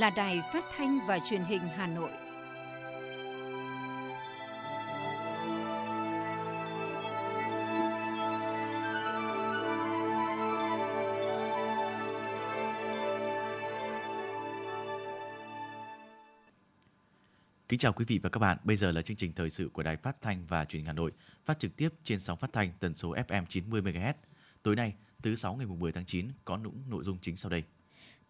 Là đài phát thanh và truyền hình Hà Nội. Kính chào quý vị và các bạn. Bây giờ là chương trình thời sự của Đài Phát thanh và Truyền hình Hà Nội, phát trực tiếp trên sóng phát thanh tần số FM 90 MHz. Tối nay, thứ sáu ngày 10 tháng 9 có những nội dung chính sau đây.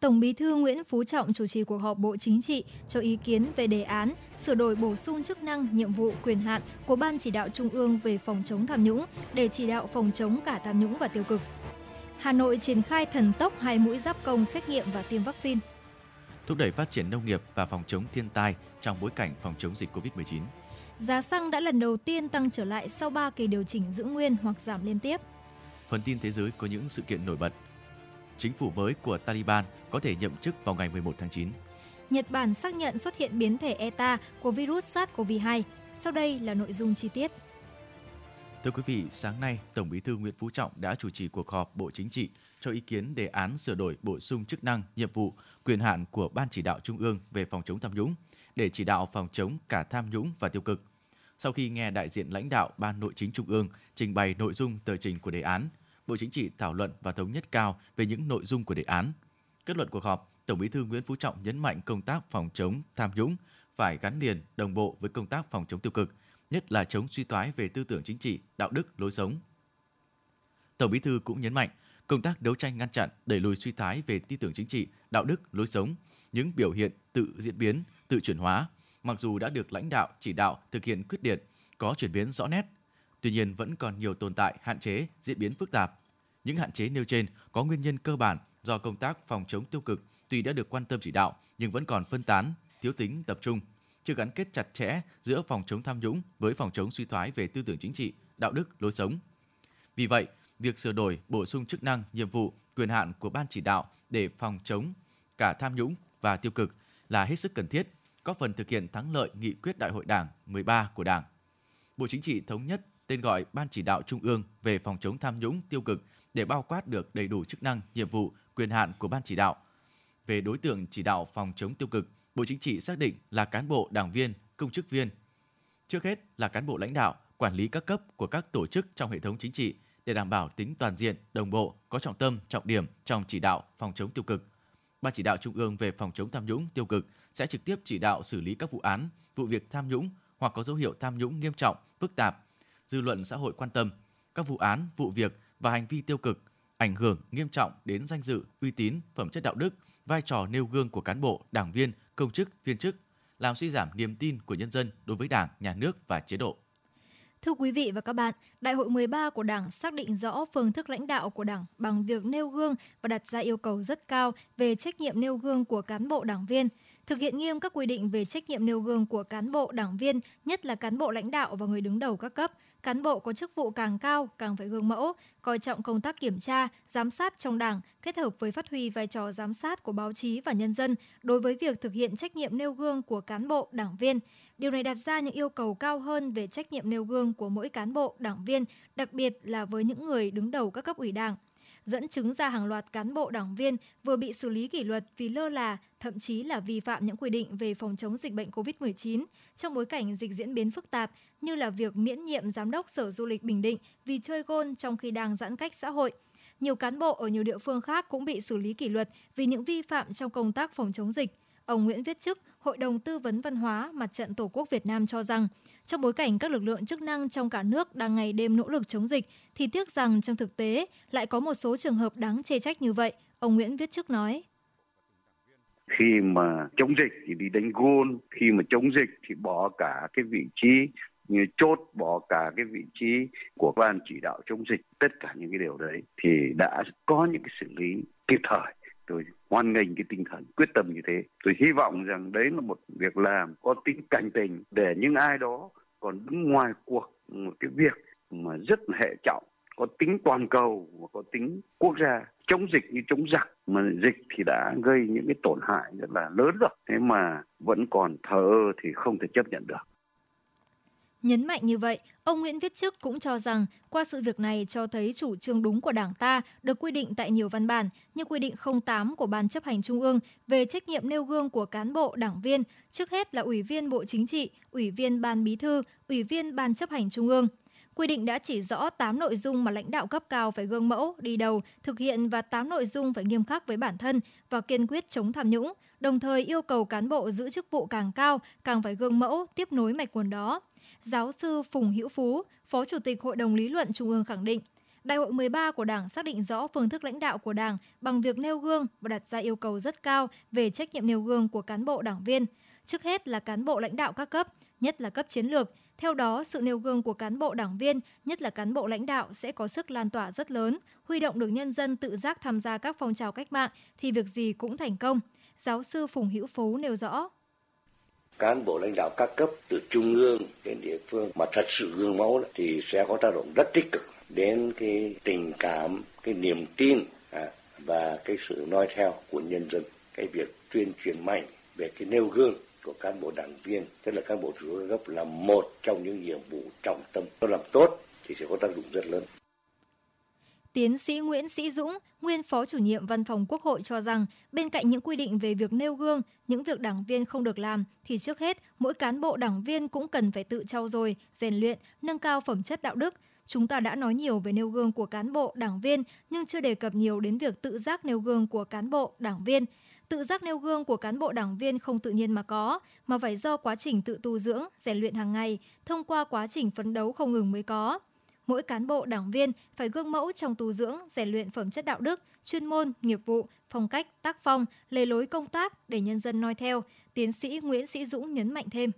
Tổng Bí thư Nguyễn Phú Trọng chủ trì cuộc họp Bộ Chính trị cho ý kiến về đề án sửa đổi bổ sung chức năng, nhiệm vụ, quyền hạn của Ban chỉ đạo Trung ương về phòng chống tham nhũng để chỉ đạo phòng chống cả tham nhũng và tiêu cực. Hà Nội triển khai thần tốc hai mũi giáp công xét nghiệm và tiêm vaccine. Thúc đẩy phát triển nông nghiệp và phòng chống thiên tai trong bối cảnh phòng chống dịch COVID-19. Giá xăng đã lần đầu tiên tăng trở lại sau 3 kỳ điều chỉnh giữ nguyên hoặc giảm liên tiếp. Phần tin thế giới có những sự kiện nổi bật. Chính phủ mới của Taliban có thể nhậm chức vào ngày 11 tháng 9. Nhật Bản xác nhận xuất hiện biến thể ETA của virus SARS-CoV-2. Sau đây là nội dung chi tiết. Thưa quý vị, sáng nay, Tổng Bí thư Nguyễn Phú Trọng đã chủ trì cuộc họp Bộ Chính trị cho ý kiến đề án sửa đổi bổ sung chức năng, nhiệm vụ, quyền hạn của Ban chỉ đạo Trung ương về phòng chống tham nhũng để chỉ đạo phòng chống cả tham nhũng và tiêu cực. Sau khi nghe đại diện lãnh đạo Ban Nội chính Trung ương trình bày nội dung tờ trình của đề án, Bộ Chính trị thảo luận và thống nhất cao về những nội dung của đề án. Kết luận cuộc họp, Tổng Bí thư Nguyễn Phú Trọng nhấn mạnh công tác phòng chống tham nhũng phải gắn liền đồng bộ với công tác phòng chống tiêu cực, nhất là chống suy thoái về tư tưởng chính trị, đạo đức, lối sống. Tổng Bí thư cũng nhấn mạnh công tác đấu tranh ngăn chặn, đẩy lùi suy thoái về tư tưởng chính trị, đạo đức, lối sống, những biểu hiện tự diễn biến, tự chuyển hóa, mặc dù đã được lãnh đạo chỉ đạo thực hiện quyết liệt, có chuyển biến rõ nét, tuy nhiên vẫn còn nhiều tồn tại, hạn chế, diễn biến phức tạp. Những hạn chế nêu trên có nguyên nhân cơ bản do công tác phòng chống tiêu cực tuy đã được quan tâm chỉ đạo nhưng vẫn còn phân tán, thiếu tính tập trung, chưa gắn kết chặt chẽ giữa phòng chống tham nhũng với phòng chống suy thoái về tư tưởng chính trị, đạo đức, lối sống. Vì vậy, việc sửa đổi, bổ sung chức năng, nhiệm vụ, quyền hạn của ban chỉ đạo để phòng chống cả tham nhũng và tiêu cực là hết sức cần thiết, có phần thực hiện thắng lợi nghị quyết Đại hội Đảng 13 của Đảng. Bộ Chính trị thống nhất tên gọi Ban chỉ đạo Trung ương về phòng chống tham nhũng tiêu cực để bao quát được đầy đủ chức năng, nhiệm vụ, quyền hạn của ban chỉ đạo. Về đối tượng chỉ đạo phòng chống tiêu cực, Bộ Chính trị xác định là cán bộ, đảng viên, công chức viên. Trước hết là cán bộ lãnh đạo, quản lý các cấp của các tổ chức trong hệ thống chính trị để đảm bảo tính toàn diện, đồng bộ, có trọng tâm, trọng điểm trong chỉ đạo phòng chống tiêu cực. Ban chỉ đạo Trung ương về phòng chống tham nhũng tiêu cực sẽ trực tiếp chỉ đạo xử lý các vụ án, vụ việc tham nhũng hoặc có dấu hiệu tham nhũng nghiêm trọng, phức tạp, dư luận xã hội quan tâm, các vụ án, vụ việc và hành vi tiêu cực ảnh hưởng nghiêm trọng đến danh dự, uy tín, phẩm chất đạo đức, vai trò nêu gương của cán bộ, đảng viên, công chức, viên chức, làm suy giảm niềm tin của nhân dân đối với Đảng, Nhà nước và chế độ. Thưa quý vị và các bạn, Đại hội 13 của Đảng xác định rõ phương thức lãnh đạo của Đảng bằng việc nêu gương và đặt ra yêu cầu rất cao về trách nhiệm nêu gương của cán bộ đảng viên, thực hiện nghiêm các quy định về trách nhiệm nêu gương của cán bộ đảng viên, nhất là cán bộ lãnh đạo và người đứng đầu các cấp. Cán bộ có chức vụ càng cao càng phải gương mẫu, coi trọng công tác kiểm tra, giám sát trong đảng, kết hợp với phát huy vai trò giám sát của báo chí và nhân dân đối với việc thực hiện trách nhiệm nêu gương của cán bộ đảng viên. Điều này đặt ra những yêu cầu cao hơn về trách nhiệm nêu gương của mỗi cán bộ đảng viên, đặc biệt là với những người đứng đầu các cấp ủy đảng dẫn chứng ra hàng loạt cán bộ đảng viên vừa bị xử lý kỷ luật vì lơ là, thậm chí là vi phạm những quy định về phòng chống dịch bệnh COVID-19 trong bối cảnh dịch diễn biến phức tạp như là việc miễn nhiệm giám đốc Sở Du lịch Bình Định vì chơi gôn trong khi đang giãn cách xã hội. Nhiều cán bộ ở nhiều địa phương khác cũng bị xử lý kỷ luật vì những vi phạm trong công tác phòng chống dịch. Ông Nguyễn Viết Chức, Hội đồng Tư vấn Văn hóa Mặt trận Tổ quốc Việt Nam cho rằng, trong bối cảnh các lực lượng chức năng trong cả nước đang ngày đêm nỗ lực chống dịch, thì tiếc rằng trong thực tế lại có một số trường hợp đáng chê trách như vậy. Ông Nguyễn Viết Chức nói. Khi mà chống dịch thì đi đánh gôn, khi mà chống dịch thì bỏ cả cái vị trí như chốt bỏ cả cái vị trí của ban chỉ đạo chống dịch tất cả những cái điều đấy thì đã có những cái xử lý kịp thời tôi hoan nghênh cái tinh thần, quyết tâm như thế. Tôi hy vọng rằng đấy là một việc làm có tính cảnh tình để những ai đó còn đứng ngoài cuộc một cái việc mà rất hệ trọng, có tính toàn cầu và có tính quốc gia chống dịch như chống giặc. Mà dịch thì đã gây những cái tổn hại rất là lớn rồi, thế mà vẫn còn thờ ơ thì không thể chấp nhận được. Nhấn mạnh như vậy, ông Nguyễn Viết Chức cũng cho rằng qua sự việc này cho thấy chủ trương đúng của Đảng ta được quy định tại nhiều văn bản như quy định 08 của Ban chấp hành Trung ương về trách nhiệm nêu gương của cán bộ, đảng viên, trước hết là Ủy viên Bộ Chính trị, Ủy viên Ban Bí thư, Ủy viên Ban chấp hành Trung ương. Quy định đã chỉ rõ 8 nội dung mà lãnh đạo cấp cao phải gương mẫu, đi đầu, thực hiện và 8 nội dung phải nghiêm khắc với bản thân và kiên quyết chống tham nhũng, đồng thời yêu cầu cán bộ giữ chức vụ càng cao càng phải gương mẫu, tiếp nối mạch nguồn đó. Giáo sư Phùng Hữu Phú, Phó Chủ tịch Hội đồng Lý luận Trung ương khẳng định, Đại hội 13 của Đảng xác định rõ phương thức lãnh đạo của Đảng bằng việc nêu gương và đặt ra yêu cầu rất cao về trách nhiệm nêu gương của cán bộ đảng viên. Trước hết là cán bộ lãnh đạo các cấp, nhất là cấp chiến lược. Theo đó, sự nêu gương của cán bộ đảng viên, nhất là cán bộ lãnh đạo sẽ có sức lan tỏa rất lớn, huy động được nhân dân tự giác tham gia các phong trào cách mạng thì việc gì cũng thành công. Giáo sư Phùng Hữu Phú nêu rõ cán bộ lãnh đạo các cấp từ trung ương đến địa phương mà thật sự gương mẫu thì sẽ có tác động rất tích cực đến cái tình cảm, cái niềm tin à, và cái sự noi theo của nhân dân. Cái việc tuyên truyền mạnh về cái nêu gương của cán bộ đảng viên, tức là cán bộ chủ chốt cấp là một trong những nhiệm vụ trọng tâm. Nó làm tốt thì sẽ có tác dụng rất lớn. Tiến sĩ Nguyễn Sĩ Dũng, nguyên phó chủ nhiệm văn phòng Quốc hội cho rằng, bên cạnh những quy định về việc nêu gương, những việc đảng viên không được làm, thì trước hết, mỗi cán bộ đảng viên cũng cần phải tự trau dồi, rèn luyện, nâng cao phẩm chất đạo đức. Chúng ta đã nói nhiều về nêu gương của cán bộ, đảng viên, nhưng chưa đề cập nhiều đến việc tự giác nêu gương của cán bộ, đảng viên. Tự giác nêu gương của cán bộ đảng viên không tự nhiên mà có, mà phải do quá trình tự tu dưỡng, rèn luyện hàng ngày, thông qua quá trình phấn đấu không ngừng mới có. Mỗi cán bộ đảng viên phải gương mẫu trong tu dưỡng, rèn luyện phẩm chất đạo đức, chuyên môn, nghiệp vụ, phong cách, tác phong, lề lối công tác để nhân dân noi theo, tiến sĩ Nguyễn Sĩ Dũng nhấn mạnh thêm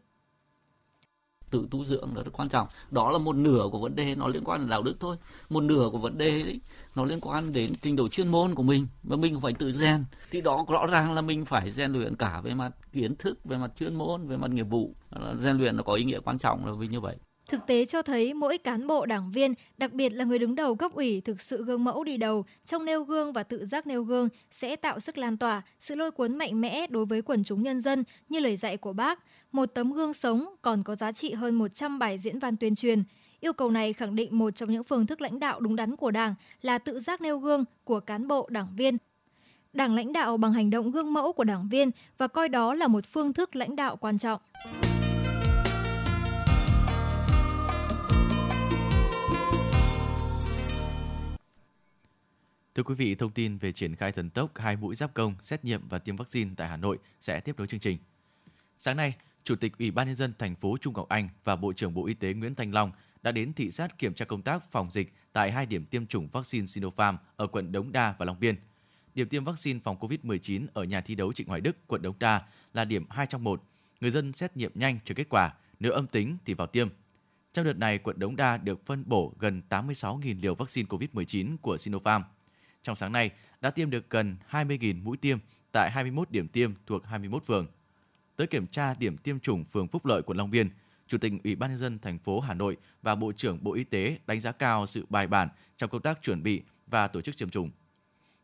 tự tu dưỡng là rất quan trọng. Đó là một nửa của vấn đề nó liên quan đến đạo đức thôi. Một nửa của vấn đề ấy, nó liên quan đến trình độ chuyên môn của mình và mình phải tự rèn. Thì đó rõ ràng là mình phải rèn luyện cả về mặt kiến thức về mặt chuyên môn về mặt nghiệp vụ. Rèn luyện nó có ý nghĩa quan trọng là vì như vậy. Thực tế cho thấy mỗi cán bộ đảng viên, đặc biệt là người đứng đầu cấp ủy thực sự gương mẫu đi đầu trong nêu gương và tự giác nêu gương sẽ tạo sức lan tỏa, sự lôi cuốn mạnh mẽ đối với quần chúng nhân dân như lời dạy của bác. Một tấm gương sống còn có giá trị hơn 100 bài diễn văn tuyên truyền. Yêu cầu này khẳng định một trong những phương thức lãnh đạo đúng đắn của Đảng là tự giác nêu gương của cán bộ đảng viên. Đảng lãnh đạo bằng hành động gương mẫu của đảng viên và coi đó là một phương thức lãnh đạo quan trọng. Thưa quý vị, thông tin về triển khai thần tốc hai mũi giáp công, xét nghiệm và tiêm vaccine tại Hà Nội sẽ tiếp nối chương trình. Sáng nay, Chủ tịch Ủy ban nhân dân thành phố Trung Ngọc Anh và Bộ trưởng Bộ Y tế Nguyễn Thanh Long đã đến thị sát kiểm tra công tác phòng dịch tại hai điểm tiêm chủng vaccine Sinopharm ở quận Đống Đa và Long Biên. Điểm tiêm vaccine phòng COVID-19 ở nhà thi đấu Trịnh Hoài Đức, quận Đống Đa là điểm 2 trong 1. Người dân xét nghiệm nhanh chờ kết quả, nếu âm tính thì vào tiêm. Trong đợt này, quận Đống Đa được phân bổ gần 86.000 liều vaccine COVID-19 của Sinopharm trong sáng nay đã tiêm được gần 20.000 mũi tiêm tại 21 điểm tiêm thuộc 21 phường. Tới kiểm tra điểm tiêm chủng phường Phúc Lợi, quận Long Biên, Chủ tịch Ủy ban nhân dân thành phố Hà Nội và Bộ trưởng Bộ Y tế đánh giá cao sự bài bản trong công tác chuẩn bị và tổ chức tiêm chủng.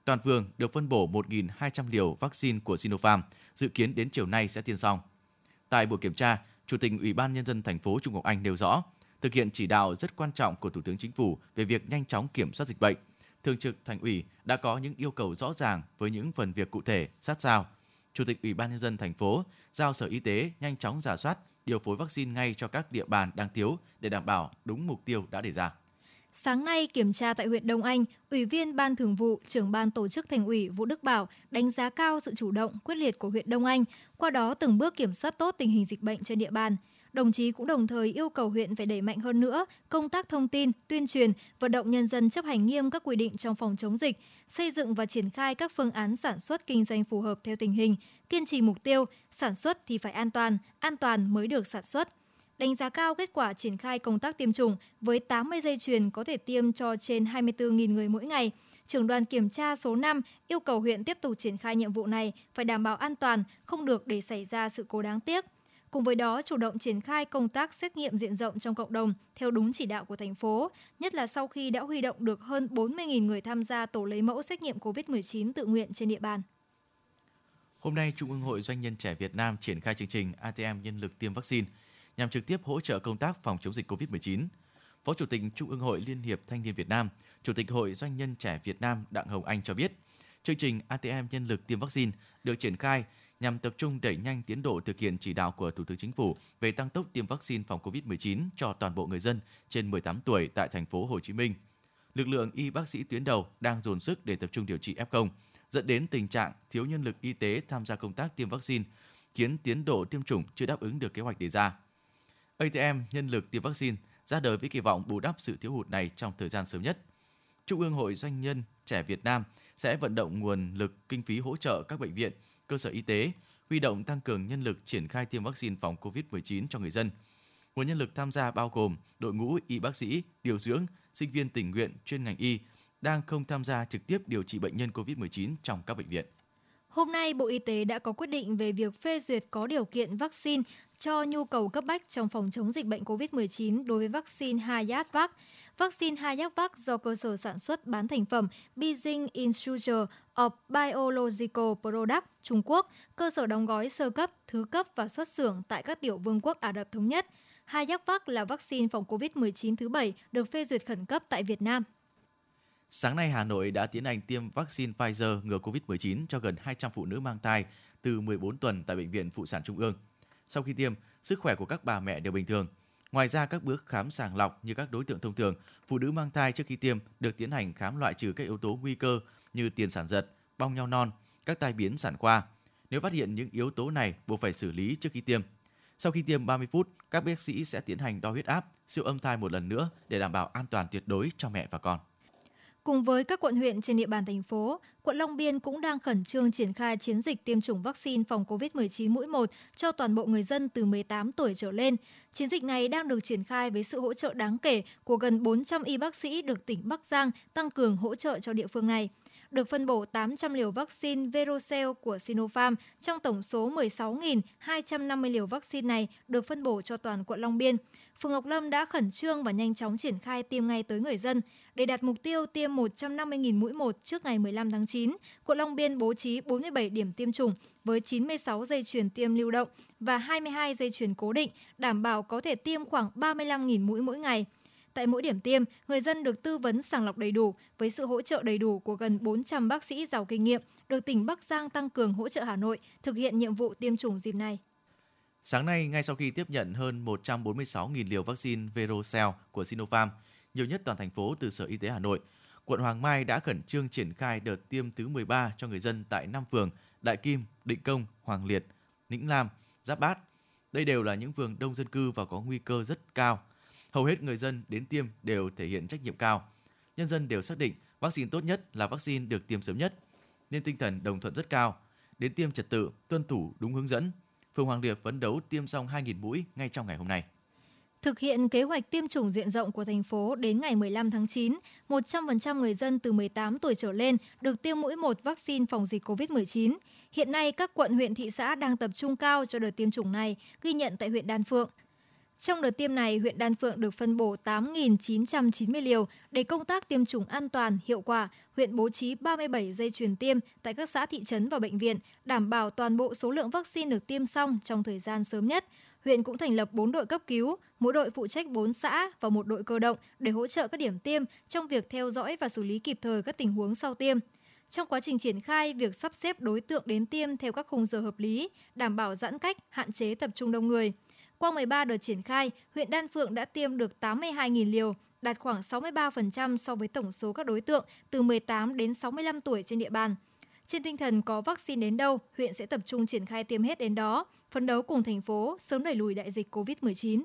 Toàn phường được phân bổ 1.200 liều vaccine của Sinopharm, dự kiến đến chiều nay sẽ tiêm xong. Tại buổi kiểm tra, Chủ tịch Ủy ban nhân dân thành phố Trung Ngọc Anh nêu rõ, thực hiện chỉ đạo rất quan trọng của Thủ tướng Chính phủ về việc nhanh chóng kiểm soát dịch bệnh, Thường trực Thành ủy đã có những yêu cầu rõ ràng với những phần việc cụ thể, sát sao. Chủ tịch Ủy ban nhân dân thành phố giao Sở Y tế nhanh chóng giả soát, điều phối vaccine ngay cho các địa bàn đang thiếu để đảm bảo đúng mục tiêu đã đề ra. Sáng nay kiểm tra tại huyện Đông Anh, Ủy viên Ban Thường vụ, trưởng ban tổ chức Thành ủy Vũ Đức Bảo đánh giá cao sự chủ động, quyết liệt của huyện Đông Anh, qua đó từng bước kiểm soát tốt tình hình dịch bệnh trên địa bàn. Đồng chí cũng đồng thời yêu cầu huyện phải đẩy mạnh hơn nữa công tác thông tin, tuyên truyền, vận động nhân dân chấp hành nghiêm các quy định trong phòng chống dịch, xây dựng và triển khai các phương án sản xuất kinh doanh phù hợp theo tình hình, kiên trì mục tiêu sản xuất thì phải an toàn, an toàn mới được sản xuất đánh giá cao kết quả triển khai công tác tiêm chủng với 80 dây chuyền có thể tiêm cho trên 24.000 người mỗi ngày. Trưởng đoàn kiểm tra số 5 yêu cầu huyện tiếp tục triển khai nhiệm vụ này phải đảm bảo an toàn, không được để xảy ra sự cố đáng tiếc. Cùng với đó, chủ động triển khai công tác xét nghiệm diện rộng trong cộng đồng theo đúng chỉ đạo của thành phố, nhất là sau khi đã huy động được hơn 40.000 người tham gia tổ lấy mẫu xét nghiệm COVID-19 tự nguyện trên địa bàn. Hôm nay, Trung ương Hội Doanh nhân trẻ Việt Nam triển khai chương trình ATM nhân lực tiêm vaccine. nhằm trực tiếp hỗ trợ công tác phòng chống dịch COVID-19. Phó Chủ tịch Trung ương Hội Liên hiệp Thanh niên Việt Nam, Chủ tịch Hội Doanh nhân trẻ Việt Nam Đặng Hồng Anh cho biết, chương trình ATM nhân lực tiêm vaccine được triển khai nhằm tập trung đẩy nhanh tiến độ thực hiện chỉ đạo của Thủ tướng Chính phủ về tăng tốc tiêm vaccine phòng COVID-19 cho toàn bộ người dân trên 18 tuổi tại thành phố Hồ Chí Minh. Lực lượng y bác sĩ tuyến đầu đang dồn sức để tập trung điều trị F0, dẫn đến tình trạng thiếu nhân lực y tế tham gia công tác tiêm vaccine, khiến tiến độ tiêm chủng chưa đáp ứng được kế hoạch đề ra. ATM nhân lực tiêm vaccine ra đời với kỳ vọng bù đắp sự thiếu hụt này trong thời gian sớm nhất. Trung ương Hội Doanh nhân trẻ Việt Nam sẽ vận động nguồn lực kinh phí hỗ trợ các bệnh viện, cơ sở y tế, huy động tăng cường nhân lực triển khai tiêm vaccine phòng COVID-19 cho người dân. Nguồn nhân lực tham gia bao gồm đội ngũ y bác sĩ, điều dưỡng, sinh viên tình nguyện chuyên ngành y đang không tham gia trực tiếp điều trị bệnh nhân COVID-19 trong các bệnh viện. Hôm nay, Bộ Y tế đã có quyết định về việc phê duyệt có điều kiện vaccine cho nhu cầu cấp bách trong phòng chống dịch bệnh COVID-19 đối với vaccine Hayatvac. Vaccine Hayatvac do cơ sở sản xuất bán thành phẩm Beijing Institute of Biological Product Trung Quốc, cơ sở đóng gói sơ cấp, thứ cấp và xuất xưởng tại các tiểu vương quốc Ả Rập Thống Nhất. Hayatvac là vaccine phòng COVID-19 thứ bảy được phê duyệt khẩn cấp tại Việt Nam. Sáng nay, Hà Nội đã tiến hành tiêm vaccine Pfizer ngừa COVID-19 cho gần 200 phụ nữ mang thai từ 14 tuần tại Bệnh viện Phụ sản Trung ương. Sau khi tiêm, sức khỏe của các bà mẹ đều bình thường. Ngoài ra, các bước khám sàng lọc như các đối tượng thông thường, phụ nữ mang thai trước khi tiêm được tiến hành khám loại trừ các yếu tố nguy cơ như tiền sản giật, bong nhau non, các tai biến sản khoa. Nếu phát hiện những yếu tố này, buộc phải xử lý trước khi tiêm. Sau khi tiêm 30 phút, các bác sĩ sẽ tiến hành đo huyết áp, siêu âm thai một lần nữa để đảm bảo an toàn tuyệt đối cho mẹ và con. Cùng với các quận huyện trên địa bàn thành phố, quận Long Biên cũng đang khẩn trương triển khai chiến dịch tiêm chủng vaccine phòng COVID-19 mũi 1 cho toàn bộ người dân từ 18 tuổi trở lên. Chiến dịch này đang được triển khai với sự hỗ trợ đáng kể của gần 400 y bác sĩ được tỉnh Bắc Giang tăng cường hỗ trợ cho địa phương này được phân bổ 800 liều vaccine Verocell của Sinopharm trong tổng số 16.250 liều vaccine này được phân bổ cho toàn quận Long Biên. Phường Ngọc Lâm đã khẩn trương và nhanh chóng triển khai tiêm ngay tới người dân. Để đạt mục tiêu tiêm 150.000 mũi một trước ngày 15 tháng 9, quận Long Biên bố trí 47 điểm tiêm chủng với 96 dây chuyền tiêm lưu động và 22 dây chuyền cố định, đảm bảo có thể tiêm khoảng 35.000 mũi mỗi ngày. Tại mỗi điểm tiêm, người dân được tư vấn sàng lọc đầy đủ với sự hỗ trợ đầy đủ của gần 400 bác sĩ giàu kinh nghiệm, được tỉnh Bắc Giang tăng cường hỗ trợ Hà Nội thực hiện nhiệm vụ tiêm chủng dịp này. Sáng nay, ngay sau khi tiếp nhận hơn 146.000 liều vaccine Verocell của Sinopharm, nhiều nhất toàn thành phố từ Sở Y tế Hà Nội, quận Hoàng Mai đã khẩn trương triển khai đợt tiêm thứ 13 cho người dân tại 5 phường Đại Kim, Định Công, Hoàng Liệt, Nĩnh Lam, Giáp Bát. Đây đều là những phường đông dân cư và có nguy cơ rất cao Hầu hết người dân đến tiêm đều thể hiện trách nhiệm cao. Nhân dân đều xác định vaccine tốt nhất là vaccine được tiêm sớm nhất, nên tinh thần đồng thuận rất cao. Đến tiêm trật tự, tuân thủ đúng hướng dẫn. Phường Hoàng Liệt phấn đấu tiêm xong 2.000 mũi ngay trong ngày hôm nay. Thực hiện kế hoạch tiêm chủng diện rộng của thành phố đến ngày 15 tháng 9, 100% người dân từ 18 tuổi trở lên được tiêm mũi 1 vaccine phòng dịch COVID-19. Hiện nay, các quận huyện thị xã đang tập trung cao cho đợt tiêm chủng này, ghi nhận tại huyện Đan Phượng. Trong đợt tiêm này, huyện Đan Phượng được phân bổ 8.990 liều để công tác tiêm chủng an toàn, hiệu quả. Huyện bố trí 37 dây chuyền tiêm tại các xã thị trấn và bệnh viện, đảm bảo toàn bộ số lượng vaccine được tiêm xong trong thời gian sớm nhất. Huyện cũng thành lập 4 đội cấp cứu, mỗi đội phụ trách 4 xã và một đội cơ động để hỗ trợ các điểm tiêm trong việc theo dõi và xử lý kịp thời các tình huống sau tiêm. Trong quá trình triển khai, việc sắp xếp đối tượng đến tiêm theo các khung giờ hợp lý, đảm bảo giãn cách, hạn chế tập trung đông người – qua 13 đợt triển khai, huyện Đan Phượng đã tiêm được 82.000 liều, đạt khoảng 63% so với tổng số các đối tượng từ 18 đến 65 tuổi trên địa bàn. Trên tinh thần có vaccine đến đâu, huyện sẽ tập trung triển khai tiêm hết đến đó, phấn đấu cùng thành phố sớm đẩy lùi đại dịch COVID-19.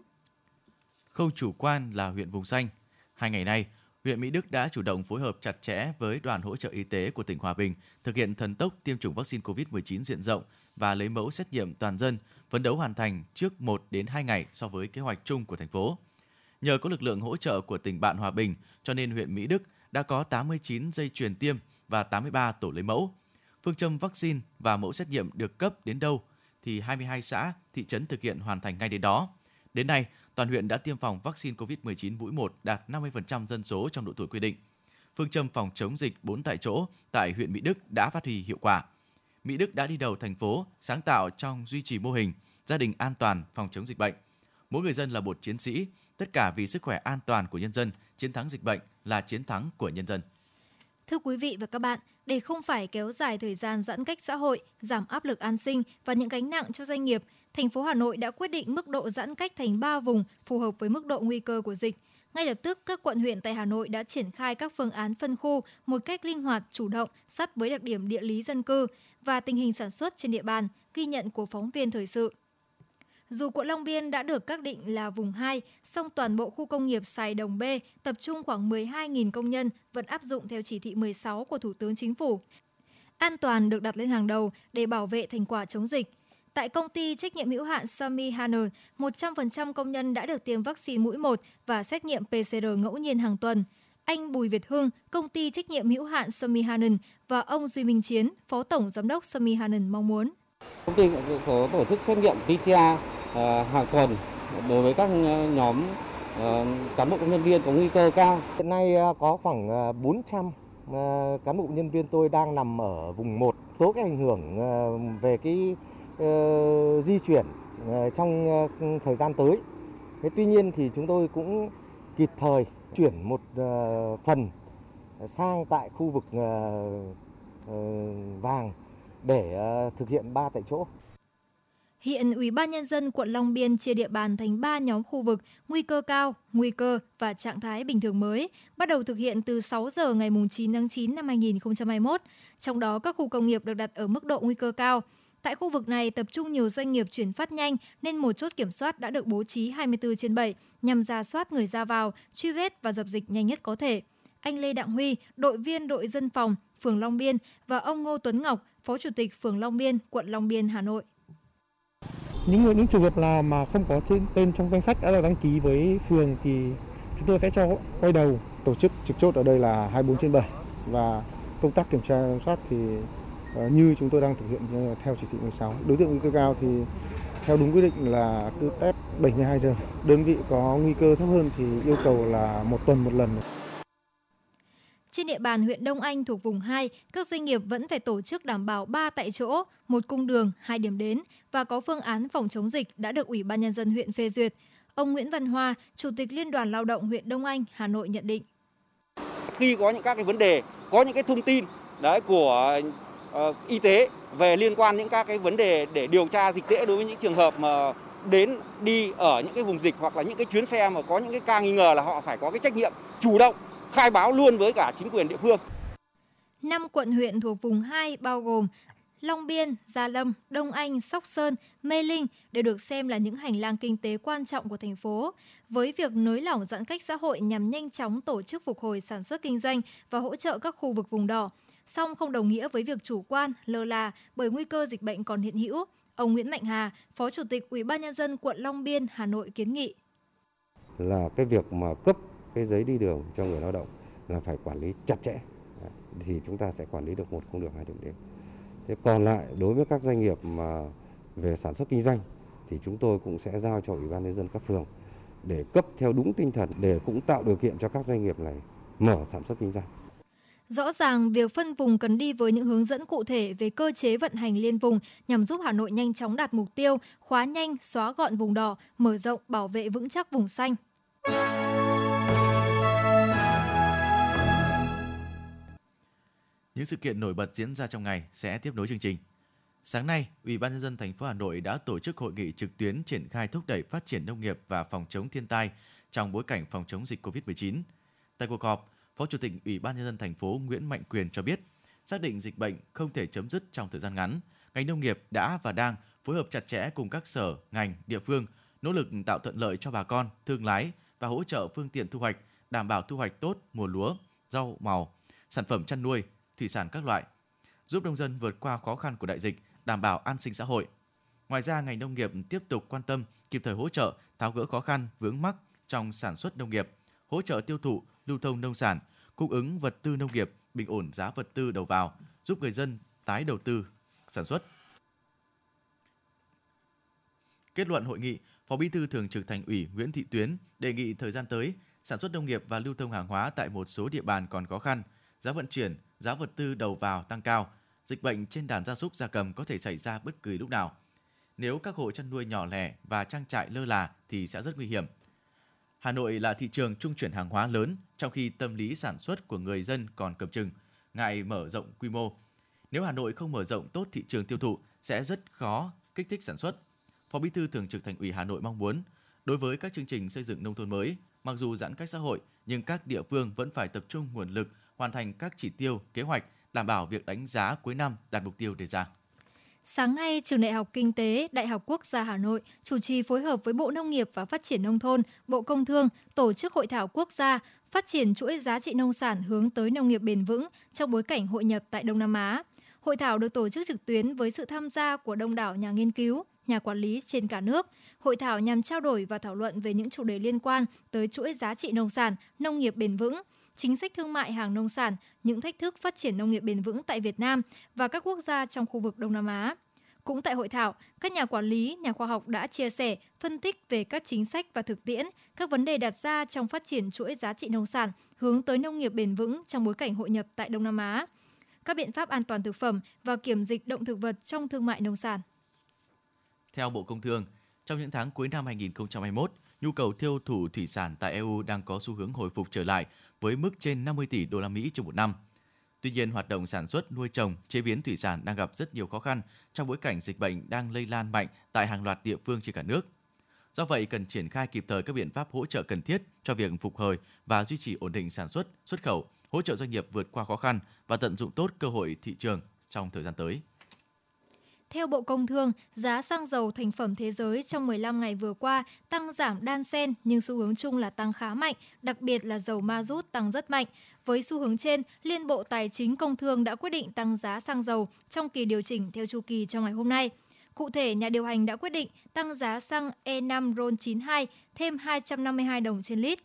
Không chủ quan là huyện vùng xanh. Hai ngày nay, huyện Mỹ Đức đã chủ động phối hợp chặt chẽ với đoàn hỗ trợ y tế của tỉnh Hòa Bình thực hiện thần tốc tiêm chủng vaccine COVID-19 diện rộng và lấy mẫu xét nghiệm toàn dân phấn đấu hoàn thành trước 1 đến 2 ngày so với kế hoạch chung của thành phố. Nhờ có lực lượng hỗ trợ của tỉnh bạn Hòa Bình, cho nên huyện Mỹ Đức đã có 89 dây truyền tiêm và 83 tổ lấy mẫu. Phương châm vaccine và mẫu xét nghiệm được cấp đến đâu thì 22 xã, thị trấn thực hiện hoàn thành ngay đến đó. Đến nay, toàn huyện đã tiêm phòng vaccine COVID-19 mũi 1 đạt 50% dân số trong độ tuổi quy định. Phương châm phòng chống dịch 4 tại chỗ tại huyện Mỹ Đức đã phát huy hiệu quả. Mỹ Đức đã đi đầu thành phố sáng tạo trong duy trì mô hình gia đình an toàn phòng chống dịch bệnh. Mỗi người dân là một chiến sĩ, tất cả vì sức khỏe an toàn của nhân dân, chiến thắng dịch bệnh là chiến thắng của nhân dân. Thưa quý vị và các bạn, để không phải kéo dài thời gian giãn cách xã hội, giảm áp lực an sinh và những gánh nặng cho doanh nghiệp, thành phố Hà Nội đã quyết định mức độ giãn cách thành 3 vùng phù hợp với mức độ nguy cơ của dịch. Ngay lập tức, các quận huyện tại Hà Nội đã triển khai các phương án phân khu một cách linh hoạt, chủ động, sát với đặc điểm địa lý dân cư và tình hình sản xuất trên địa bàn, ghi nhận của phóng viên thời sự. Dù quận Long Biên đã được xác định là vùng 2, song toàn bộ khu công nghiệp Sài Đồng B tập trung khoảng 12.000 công nhân vẫn áp dụng theo chỉ thị 16 của Thủ tướng Chính phủ. An toàn được đặt lên hàng đầu để bảo vệ thành quả chống dịch. Tại công ty trách nhiệm hữu hạn Sami Hanner, 100% công nhân đã được tiêm vaccine mũi 1 và xét nghiệm PCR ngẫu nhiên hàng tuần. Anh Bùi Việt Hưng, công ty trách nhiệm hữu hạn Sami Hanen và ông Duy Minh Chiến, phó tổng giám đốc Sami Hanen mong muốn. Công ty có tổ chức xét nghiệm PCR Ờ, hàng tuần đối với các ờ, nhóm ờ, cán bộ công nhân viên có nguy cơ cao. Hiện nay có khoảng 400 cán bộ nhân viên tôi đang nằm ở vùng 1. Số cái ảnh hưởng về cái Ờ, di chuyển ờ, trong ờ, thời gian tới. Thế tuy nhiên thì chúng tôi cũng kịp thời chuyển một phần sang tại khu vực vàng để thực hiện ba tại chỗ. Hiện Ủy ban Nhân dân quận Long Biên chia địa bàn thành 3 nhóm khu vực nguy cơ cao, nguy cơ và trạng thái bình thường mới, bắt đầu thực hiện từ 6 giờ ngày 9 tháng 9 năm 2021. Trong đó các khu công nghiệp được đặt ở mức độ nguy cơ cao. Tại khu vực này tập trung nhiều doanh nghiệp chuyển phát nhanh nên một chốt kiểm soát đã được bố trí 24 trên 7 nhằm ra soát người ra vào, truy vết và dập dịch nhanh nhất có thể. Anh Lê Đặng Huy, đội viên đội dân phòng, phường Long Biên và ông Ngô Tuấn Ngọc, Phó Chủ tịch phường Long Biên, quận Long Biên, Hà Nội những người những trường hợp là mà không có trên tên trong danh sách đã được đăng ký với phường thì chúng tôi sẽ cho quay đầu tổ chức trực chốt ở đây là 24 trên 7 và công tác kiểm tra soát thì như chúng tôi đang thực hiện ờ, theo chỉ thị 16 đối tượng nguy cơ cao thì theo đúng quy định là cứ test 72 giờ đơn vị có nguy cơ thấp hơn thì yêu cầu là một tuần một lần trên địa bàn huyện Đông Anh thuộc vùng 2, các doanh nghiệp vẫn phải tổ chức đảm bảo 3 tại chỗ, một cung đường, hai điểm đến và có phương án phòng chống dịch đã được Ủy ban Nhân dân huyện phê duyệt. Ông Nguyễn Văn Hoa, Chủ tịch Liên đoàn Lao động huyện Đông Anh, Hà Nội nhận định. Khi có những các cái vấn đề, có những cái thông tin đấy của Ờ, y tế về liên quan những các cái vấn đề để điều tra dịch tễ đối với những trường hợp mà đến đi ở những cái vùng dịch hoặc là những cái chuyến xe mà có những cái ca nghi ngờ là họ phải có cái trách nhiệm chủ động khai báo luôn với cả chính quyền địa phương. Năm quận huyện thuộc vùng 2 bao gồm Long Biên, Gia Lâm, Đông Anh, Sóc Sơn, Mê Linh đều được xem là những hành lang kinh tế quan trọng của thành phố. Với việc nới lỏng giãn cách xã hội nhằm nhanh chóng tổ chức phục hồi sản xuất kinh doanh và hỗ trợ các khu vực vùng đỏ, song không đồng nghĩa với việc chủ quan, lơ là bởi nguy cơ dịch bệnh còn hiện hữu. Ông Nguyễn Mạnh Hà, Phó Chủ tịch Ủy ban nhân dân quận Long Biên, Hà Nội kiến nghị là cái việc mà cấp cái giấy đi đường cho người lao động là phải quản lý chặt chẽ thì chúng ta sẽ quản lý được một cung đường hai điểm đến. Thế còn lại đối với các doanh nghiệp mà về sản xuất kinh doanh thì chúng tôi cũng sẽ giao cho ủy ban nhân dân các phường để cấp theo đúng tinh thần để cũng tạo điều kiện cho các doanh nghiệp này mở sản xuất kinh doanh. Rõ ràng, việc phân vùng cần đi với những hướng dẫn cụ thể về cơ chế vận hành liên vùng nhằm giúp Hà Nội nhanh chóng đạt mục tiêu khóa nhanh, xóa gọn vùng đỏ, mở rộng, bảo vệ vững chắc vùng xanh. Những sự kiện nổi bật diễn ra trong ngày sẽ tiếp nối chương trình. Sáng nay, Ủy ban nhân dân thành phố Hà Nội đã tổ chức hội nghị trực tuyến triển khai thúc đẩy phát triển nông nghiệp và phòng chống thiên tai trong bối cảnh phòng chống dịch COVID-19. Tại cuộc họp, Phó Chủ tịch Ủy ban nhân dân thành phố Nguyễn Mạnh Quyền cho biết, xác định dịch bệnh không thể chấm dứt trong thời gian ngắn, ngành nông nghiệp đã và đang phối hợp chặt chẽ cùng các sở, ngành, địa phương, nỗ lực tạo thuận lợi cho bà con, thương lái và hỗ trợ phương tiện thu hoạch, đảm bảo thu hoạch tốt mùa lúa, rau màu, sản phẩm chăn nuôi, thủy sản các loại, giúp nông dân vượt qua khó khăn của đại dịch, đảm bảo an sinh xã hội. Ngoài ra, ngành nông nghiệp tiếp tục quan tâm, kịp thời hỗ trợ, tháo gỡ khó khăn, vướng mắc trong sản xuất nông nghiệp, hỗ trợ tiêu thụ, lưu thông nông sản, cung ứng vật tư nông nghiệp, bình ổn giá vật tư đầu vào, giúp người dân tái đầu tư sản xuất. Kết luận hội nghị, Phó Bí thư Thường trực Thành ủy Nguyễn Thị Tuyến đề nghị thời gian tới, sản xuất nông nghiệp và lưu thông hàng hóa tại một số địa bàn còn khó khăn, giá vận chuyển, giá vật tư đầu vào tăng cao, dịch bệnh trên đàn gia súc gia cầm có thể xảy ra bất cứ lúc nào. Nếu các hộ chăn nuôi nhỏ lẻ và trang trại lơ là thì sẽ rất nguy hiểm. Hà Nội là thị trường trung chuyển hàng hóa lớn, trong khi tâm lý sản xuất của người dân còn cầm chừng, ngại mở rộng quy mô. Nếu Hà Nội không mở rộng tốt thị trường tiêu thụ sẽ rất khó kích thích sản xuất. Phó Bí thư Thường trực Thành ủy Hà Nội mong muốn đối với các chương trình xây dựng nông thôn mới, mặc dù giãn cách xã hội nhưng các địa phương vẫn phải tập trung nguồn lực hoàn thành các chỉ tiêu, kế hoạch đảm bảo việc đánh giá cuối năm đạt mục tiêu đề ra. Sáng nay, Trường Đại học Kinh tế, Đại học Quốc gia Hà Nội chủ trì phối hợp với Bộ Nông nghiệp và Phát triển Nông thôn, Bộ Công Thương tổ chức hội thảo quốc gia phát triển chuỗi giá trị nông sản hướng tới nông nghiệp bền vững trong bối cảnh hội nhập tại Đông Nam Á. Hội thảo được tổ chức trực tuyến với sự tham gia của đông đảo nhà nghiên cứu, nhà quản lý trên cả nước. Hội thảo nhằm trao đổi và thảo luận về những chủ đề liên quan tới chuỗi giá trị nông sản, nông nghiệp bền vững, chính sách thương mại hàng nông sản, những thách thức phát triển nông nghiệp bền vững tại Việt Nam và các quốc gia trong khu vực Đông Nam Á. Cũng tại hội thảo, các nhà quản lý, nhà khoa học đã chia sẻ, phân tích về các chính sách và thực tiễn, các vấn đề đặt ra trong phát triển chuỗi giá trị nông sản hướng tới nông nghiệp bền vững trong bối cảnh hội nhập tại Đông Nam Á, các biện pháp an toàn thực phẩm và kiểm dịch động thực vật trong thương mại nông sản. Theo Bộ Công Thương, trong những tháng cuối năm 2021, nhu cầu tiêu thụ thủy sản tại EU đang có xu hướng hồi phục trở lại với mức trên 50 tỷ đô la Mỹ trong một năm. Tuy nhiên, hoạt động sản xuất, nuôi trồng, chế biến thủy sản đang gặp rất nhiều khó khăn trong bối cảnh dịch bệnh đang lây lan mạnh tại hàng loạt địa phương trên cả nước. Do vậy, cần triển khai kịp thời các biện pháp hỗ trợ cần thiết cho việc phục hồi và duy trì ổn định sản xuất, xuất khẩu, hỗ trợ doanh nghiệp vượt qua khó khăn và tận dụng tốt cơ hội thị trường trong thời gian tới. Theo Bộ Công Thương, giá xăng dầu thành phẩm thế giới trong 15 ngày vừa qua tăng giảm đan xen nhưng xu hướng chung là tăng khá mạnh, đặc biệt là dầu ma rút tăng rất mạnh. Với xu hướng trên, Liên Bộ Tài chính Công Thương đã quyết định tăng giá xăng dầu trong kỳ điều chỉnh theo chu kỳ trong ngày hôm nay. Cụ thể, nhà điều hành đã quyết định tăng giá xăng E5 RON92 thêm 252 đồng trên lít,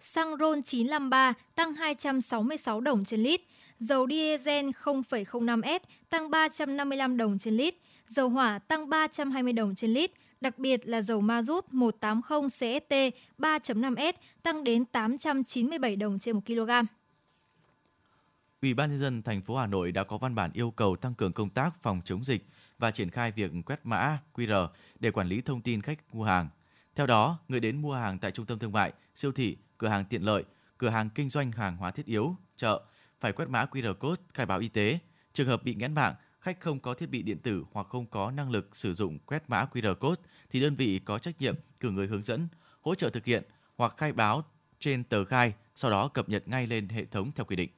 xăng RON 953 tăng 266 đồng trên lít, dầu diesel 0,05S tăng 355 đồng trên lít, dầu hỏa tăng 320 đồng trên lít, đặc biệt là dầu ma rút 180 CST 3.5S tăng đến 897 đồng trên 1 kg. Ủy ban nhân dân thành phố Hà Nội đã có văn bản yêu cầu tăng cường công tác phòng chống dịch và triển khai việc quét mã QR để quản lý thông tin khách mua hàng. Theo đó, người đến mua hàng tại trung tâm thương mại, siêu thị, cửa hàng tiện lợi, cửa hàng kinh doanh hàng hóa thiết yếu, chợ phải quét mã QR code khai báo y tế. Trường hợp bị nghẽn mạng, khách không có thiết bị điện tử hoặc không có năng lực sử dụng quét mã QR code thì đơn vị có trách nhiệm cử người hướng dẫn, hỗ trợ thực hiện hoặc khai báo trên tờ khai, sau đó cập nhật ngay lên hệ thống theo quy định.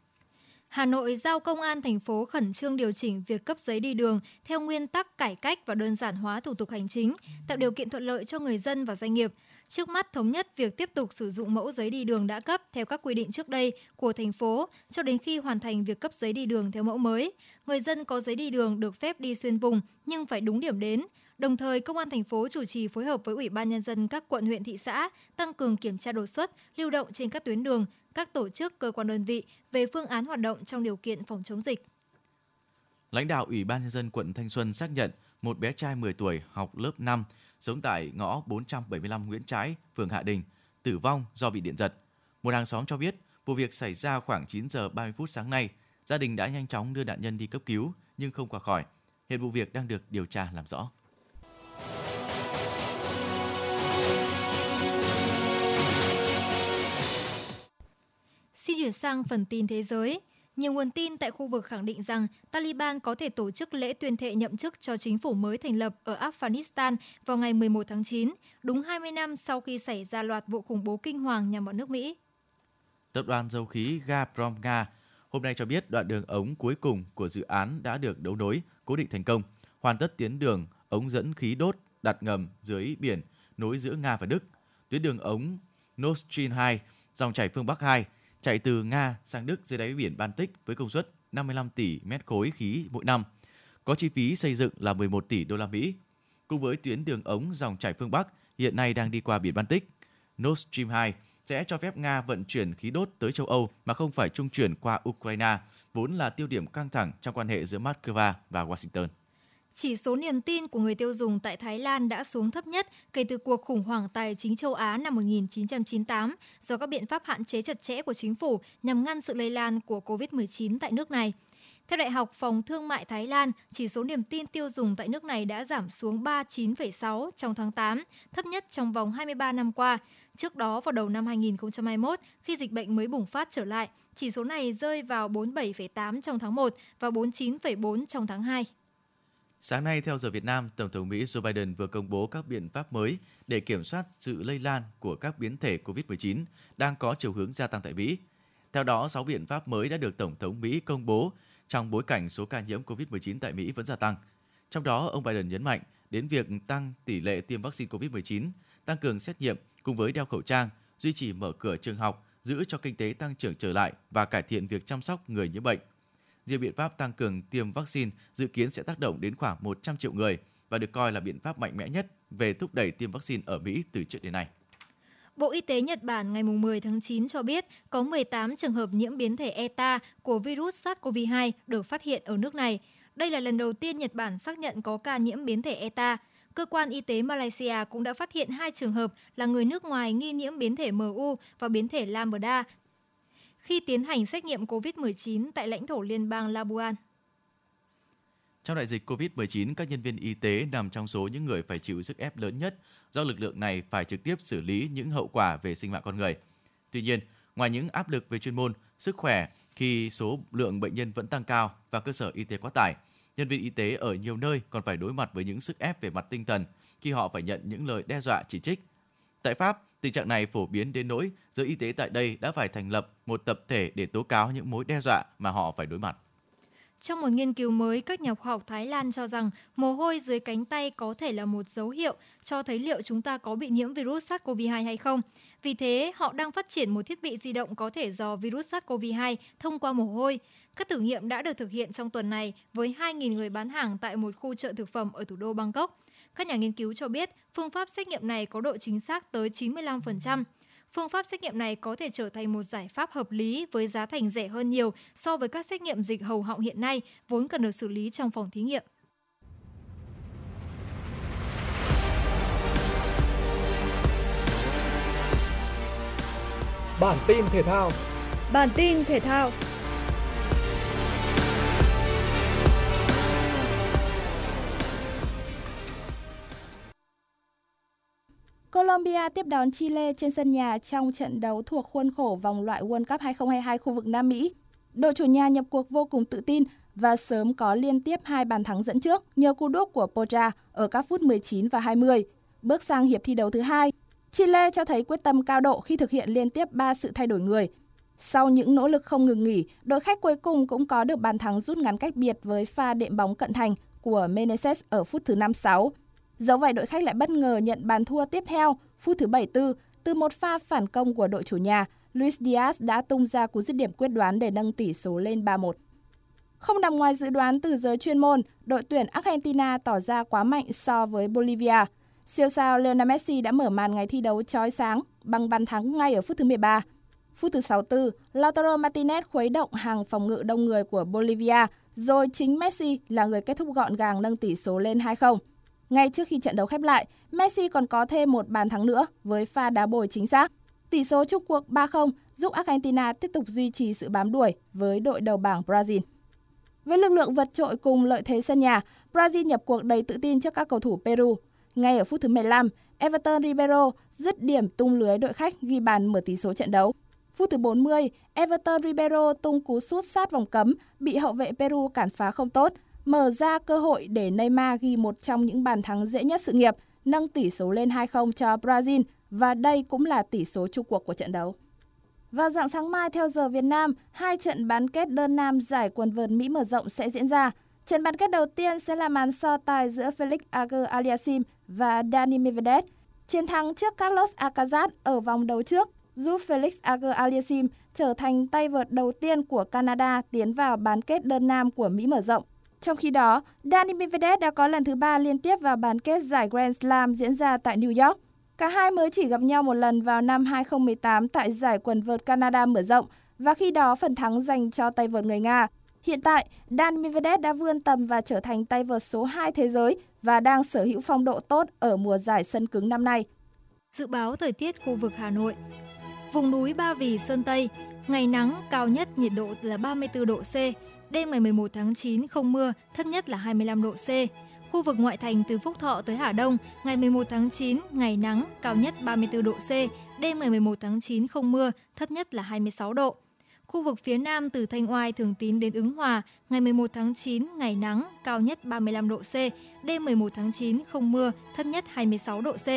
Hà Nội giao công an thành phố khẩn trương điều chỉnh việc cấp giấy đi đường theo nguyên tắc cải cách và đơn giản hóa thủ tục hành chính, tạo điều kiện thuận lợi cho người dân và doanh nghiệp. Trước mắt thống nhất việc tiếp tục sử dụng mẫu giấy đi đường đã cấp theo các quy định trước đây của thành phố cho đến khi hoàn thành việc cấp giấy đi đường theo mẫu mới. Người dân có giấy đi đường được phép đi xuyên vùng nhưng phải đúng điểm đến. Đồng thời, Công an thành phố chủ trì phối hợp với Ủy ban Nhân dân các quận huyện thị xã tăng cường kiểm tra đột xuất, lưu động trên các tuyến đường, các tổ chức, cơ quan đơn vị về phương án hoạt động trong điều kiện phòng chống dịch. Lãnh đạo Ủy ban Nhân dân quận Thanh Xuân xác nhận một bé trai 10 tuổi học lớp 5 sống tại ngõ 475 Nguyễn Trãi, phường Hạ Đình, tử vong do bị điện giật. Một hàng xóm cho biết vụ việc xảy ra khoảng 9 giờ 30 phút sáng nay. Gia đình đã nhanh chóng đưa nạn nhân đi cấp cứu nhưng không qua khỏi. Hiện vụ việc đang được điều tra làm rõ. Xin chuyển sang phần tin thế giới. Nhiều nguồn tin tại khu vực khẳng định rằng Taliban có thể tổ chức lễ tuyên thệ nhậm chức cho chính phủ mới thành lập ở Afghanistan vào ngày 11 tháng 9, đúng 20 năm sau khi xảy ra loạt vụ khủng bố kinh hoàng nhằm vào nước Mỹ. Tập đoàn dầu khí Gazprom Nga hôm nay cho biết đoạn đường ống cuối cùng của dự án đã được đấu nối, cố định thành công, hoàn tất tiến đường ống dẫn khí đốt đặt ngầm dưới biển nối giữa Nga và Đức. Tuyến đường ống Nord Stream 2, dòng chảy phương Bắc 2 chạy từ Nga sang Đức dưới đáy biển Baltic với công suất 55 tỷ mét khối khí mỗi năm. Có chi phí xây dựng là 11 tỷ đô la Mỹ. Cùng với tuyến đường ống dòng chảy phương Bắc hiện nay đang đi qua biển Baltic, Nord Stream 2 sẽ cho phép Nga vận chuyển khí đốt tới châu Âu mà không phải trung chuyển qua Ukraine, vốn là tiêu điểm căng thẳng trong quan hệ giữa Moscow và Washington. Chỉ số niềm tin của người tiêu dùng tại Thái Lan đã xuống thấp nhất kể từ cuộc khủng hoảng tài chính châu Á năm 1998 do các biện pháp hạn chế chặt chẽ của chính phủ nhằm ngăn sự lây lan của COVID-19 tại nước này. Theo Đại học Phòng Thương mại Thái Lan, chỉ số niềm tin tiêu dùng tại nước này đã giảm xuống 39,6 trong tháng 8, thấp nhất trong vòng 23 năm qua. Trước đó vào đầu năm 2021, khi dịch bệnh mới bùng phát trở lại, chỉ số này rơi vào 47,8 trong tháng 1 và 49,4 trong tháng 2. Sáng nay, theo giờ Việt Nam, Tổng thống Mỹ Joe Biden vừa công bố các biện pháp mới để kiểm soát sự lây lan của các biến thể COVID-19 đang có chiều hướng gia tăng tại Mỹ. Theo đó, 6 biện pháp mới đã được Tổng thống Mỹ công bố trong bối cảnh số ca nhiễm COVID-19 tại Mỹ vẫn gia tăng. Trong đó, ông Biden nhấn mạnh đến việc tăng tỷ lệ tiêm vaccine COVID-19, tăng cường xét nghiệm cùng với đeo khẩu trang, duy trì mở cửa trường học, giữ cho kinh tế tăng trưởng trở lại và cải thiện việc chăm sóc người nhiễm bệnh. Riêng biện pháp tăng cường tiêm vaccine dự kiến sẽ tác động đến khoảng 100 triệu người và được coi là biện pháp mạnh mẽ nhất về thúc đẩy tiêm vaccine ở Mỹ từ trước đến nay. Bộ Y tế Nhật Bản ngày 10 tháng 9 cho biết có 18 trường hợp nhiễm biến thể ETA của virus SARS-CoV-2 được phát hiện ở nước này. Đây là lần đầu tiên Nhật Bản xác nhận có ca nhiễm biến thể ETA. Cơ quan y tế Malaysia cũng đã phát hiện hai trường hợp là người nước ngoài nghi nhiễm biến thể MU và biến thể Lambda khi tiến hành xét nghiệm COVID-19 tại lãnh thổ liên bang Labuan. Trong đại dịch COVID-19, các nhân viên y tế nằm trong số những người phải chịu sức ép lớn nhất do lực lượng này phải trực tiếp xử lý những hậu quả về sinh mạng con người. Tuy nhiên, ngoài những áp lực về chuyên môn, sức khỏe khi số lượng bệnh nhân vẫn tăng cao và cơ sở y tế quá tải, nhân viên y tế ở nhiều nơi còn phải đối mặt với những sức ép về mặt tinh thần khi họ phải nhận những lời đe dọa chỉ trích. Tại Pháp, tình trạng này phổ biến đến nỗi giới y tế tại đây đã phải thành lập một tập thể để tố cáo những mối đe dọa mà họ phải đối mặt. Trong một nghiên cứu mới, các nhà khoa học Thái Lan cho rằng mồ hôi dưới cánh tay có thể là một dấu hiệu cho thấy liệu chúng ta có bị nhiễm virus SARS-CoV-2 hay không. Vì thế, họ đang phát triển một thiết bị di động có thể dò virus SARS-CoV-2 thông qua mồ hôi. Các thử nghiệm đã được thực hiện trong tuần này với 2.000 người bán hàng tại một khu chợ thực phẩm ở thủ đô Bangkok. Các nhà nghiên cứu cho biết phương pháp xét nghiệm này có độ chính xác tới 95%. Phương pháp xét nghiệm này có thể trở thành một giải pháp hợp lý với giá thành rẻ hơn nhiều so với các xét nghiệm dịch hầu họng hiện nay, vốn cần được xử lý trong phòng thí nghiệm. Bản tin thể thao Bản tin thể thao Colombia tiếp đón Chile trên sân nhà trong trận đấu thuộc khuôn khổ vòng loại World Cup 2022 khu vực Nam Mỹ. Đội chủ nhà nhập cuộc vô cùng tự tin và sớm có liên tiếp hai bàn thắng dẫn trước nhờ cú đúp của Poja ở các phút 19 và 20. Bước sang hiệp thi đấu thứ hai, Chile cho thấy quyết tâm cao độ khi thực hiện liên tiếp 3 sự thay đổi người. Sau những nỗ lực không ngừng nghỉ, đội khách cuối cùng cũng có được bàn thắng rút ngắn cách biệt với pha đệm bóng cận thành của Meneses ở phút thứ 56. Dẫu vậy đội khách lại bất ngờ nhận bàn thua tiếp theo phút thứ 74 từ một pha phản công của đội chủ nhà. Luis Diaz đã tung ra cú dứt điểm quyết đoán để nâng tỷ số lên 3-1. Không nằm ngoài dự đoán từ giới chuyên môn, đội tuyển Argentina tỏ ra quá mạnh so với Bolivia. Siêu sao Lionel Messi đã mở màn ngày thi đấu chói sáng bằng bàn thắng ngay ở phút thứ 13. Phút thứ 64, Lautaro Martinez khuấy động hàng phòng ngự đông người của Bolivia, rồi chính Messi là người kết thúc gọn gàng nâng tỷ số lên 2-0. Ngay trước khi trận đấu khép lại, Messi còn có thêm một bàn thắng nữa với pha đá bồi chính xác. Tỷ số chung cuộc 3-0 giúp Argentina tiếp tục duy trì sự bám đuổi với đội đầu bảng Brazil. Với lực lượng vượt trội cùng lợi thế sân nhà, Brazil nhập cuộc đầy tự tin trước các cầu thủ Peru. Ngay ở phút thứ 15, Everton Ribeiro dứt điểm tung lưới đội khách ghi bàn mở tỷ số trận đấu. Phút thứ 40, Everton Ribeiro tung cú sút sát vòng cấm, bị hậu vệ Peru cản phá không tốt mở ra cơ hội để Neymar ghi một trong những bàn thắng dễ nhất sự nghiệp, nâng tỷ số lên 2-0 cho Brazil và đây cũng là tỷ số chung cuộc của trận đấu. Vào dạng sáng mai theo giờ Việt Nam, hai trận bán kết đơn nam giải quần vợt Mỹ mở rộng sẽ diễn ra. Trận bán kết đầu tiên sẽ là màn so tài giữa Felix Auger Aliassim và Dani Medvedev. Chiến thắng trước Carlos Alcaraz ở vòng đấu trước giúp Felix Auger Aliassim trở thành tay vợt đầu tiên của Canada tiến vào bán kết đơn nam của Mỹ mở rộng. Trong khi đó, Dani Medvedev đã có lần thứ ba liên tiếp vào bán kết giải Grand Slam diễn ra tại New York. Cả hai mới chỉ gặp nhau một lần vào năm 2018 tại giải quần vợt Canada mở rộng và khi đó phần thắng dành cho tay vợt người Nga. Hiện tại, Dan Medvedev đã vươn tầm và trở thành tay vợt số 2 thế giới và đang sở hữu phong độ tốt ở mùa giải sân cứng năm nay. Dự báo thời tiết khu vực Hà Nội Vùng núi Ba Vì, Sơn Tây, ngày nắng, cao nhất nhiệt độ là 34 độ C, đêm ngày 11 tháng 9 không mưa, thấp nhất là 25 độ C. Khu vực ngoại thành từ Phúc Thọ tới Hà Đông, ngày 11 tháng 9, ngày nắng, cao nhất 34 độ C, đêm ngày 11 tháng 9 không mưa, thấp nhất là 26 độ. Khu vực phía Nam từ Thanh Oai, Thường Tín đến Ứng Hòa, ngày 11 tháng 9, ngày nắng, cao nhất 35 độ C, đêm 11 tháng 9 không mưa, thấp nhất 26 độ C.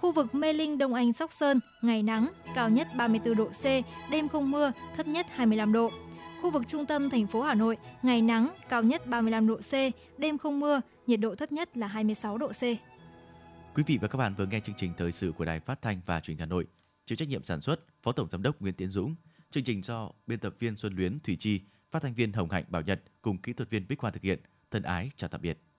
Khu vực Mê Linh, Đông Anh, Sóc Sơn, ngày nắng, cao nhất 34 độ C, đêm không mưa, thấp nhất 25 độ. Khu vực trung tâm thành phố Hà Nội, ngày nắng, cao nhất 35 độ C, đêm không mưa, nhiệt độ thấp nhất là 26 độ C. Quý vị và các bạn vừa nghe chương trình thời sự của Đài Phát thanh và Truyền hình Hà Nội. Chịu trách nhiệm sản xuất Phó Tổng giám đốc Nguyễn Tiến Dũng. Chương trình do biên tập viên Xuân Luyến, Thủy Chi, phát thanh viên Hồng Hạnh Bảo Nhật cùng kỹ thuật viên Bích Hoa thực hiện. Thân ái chào tạm biệt.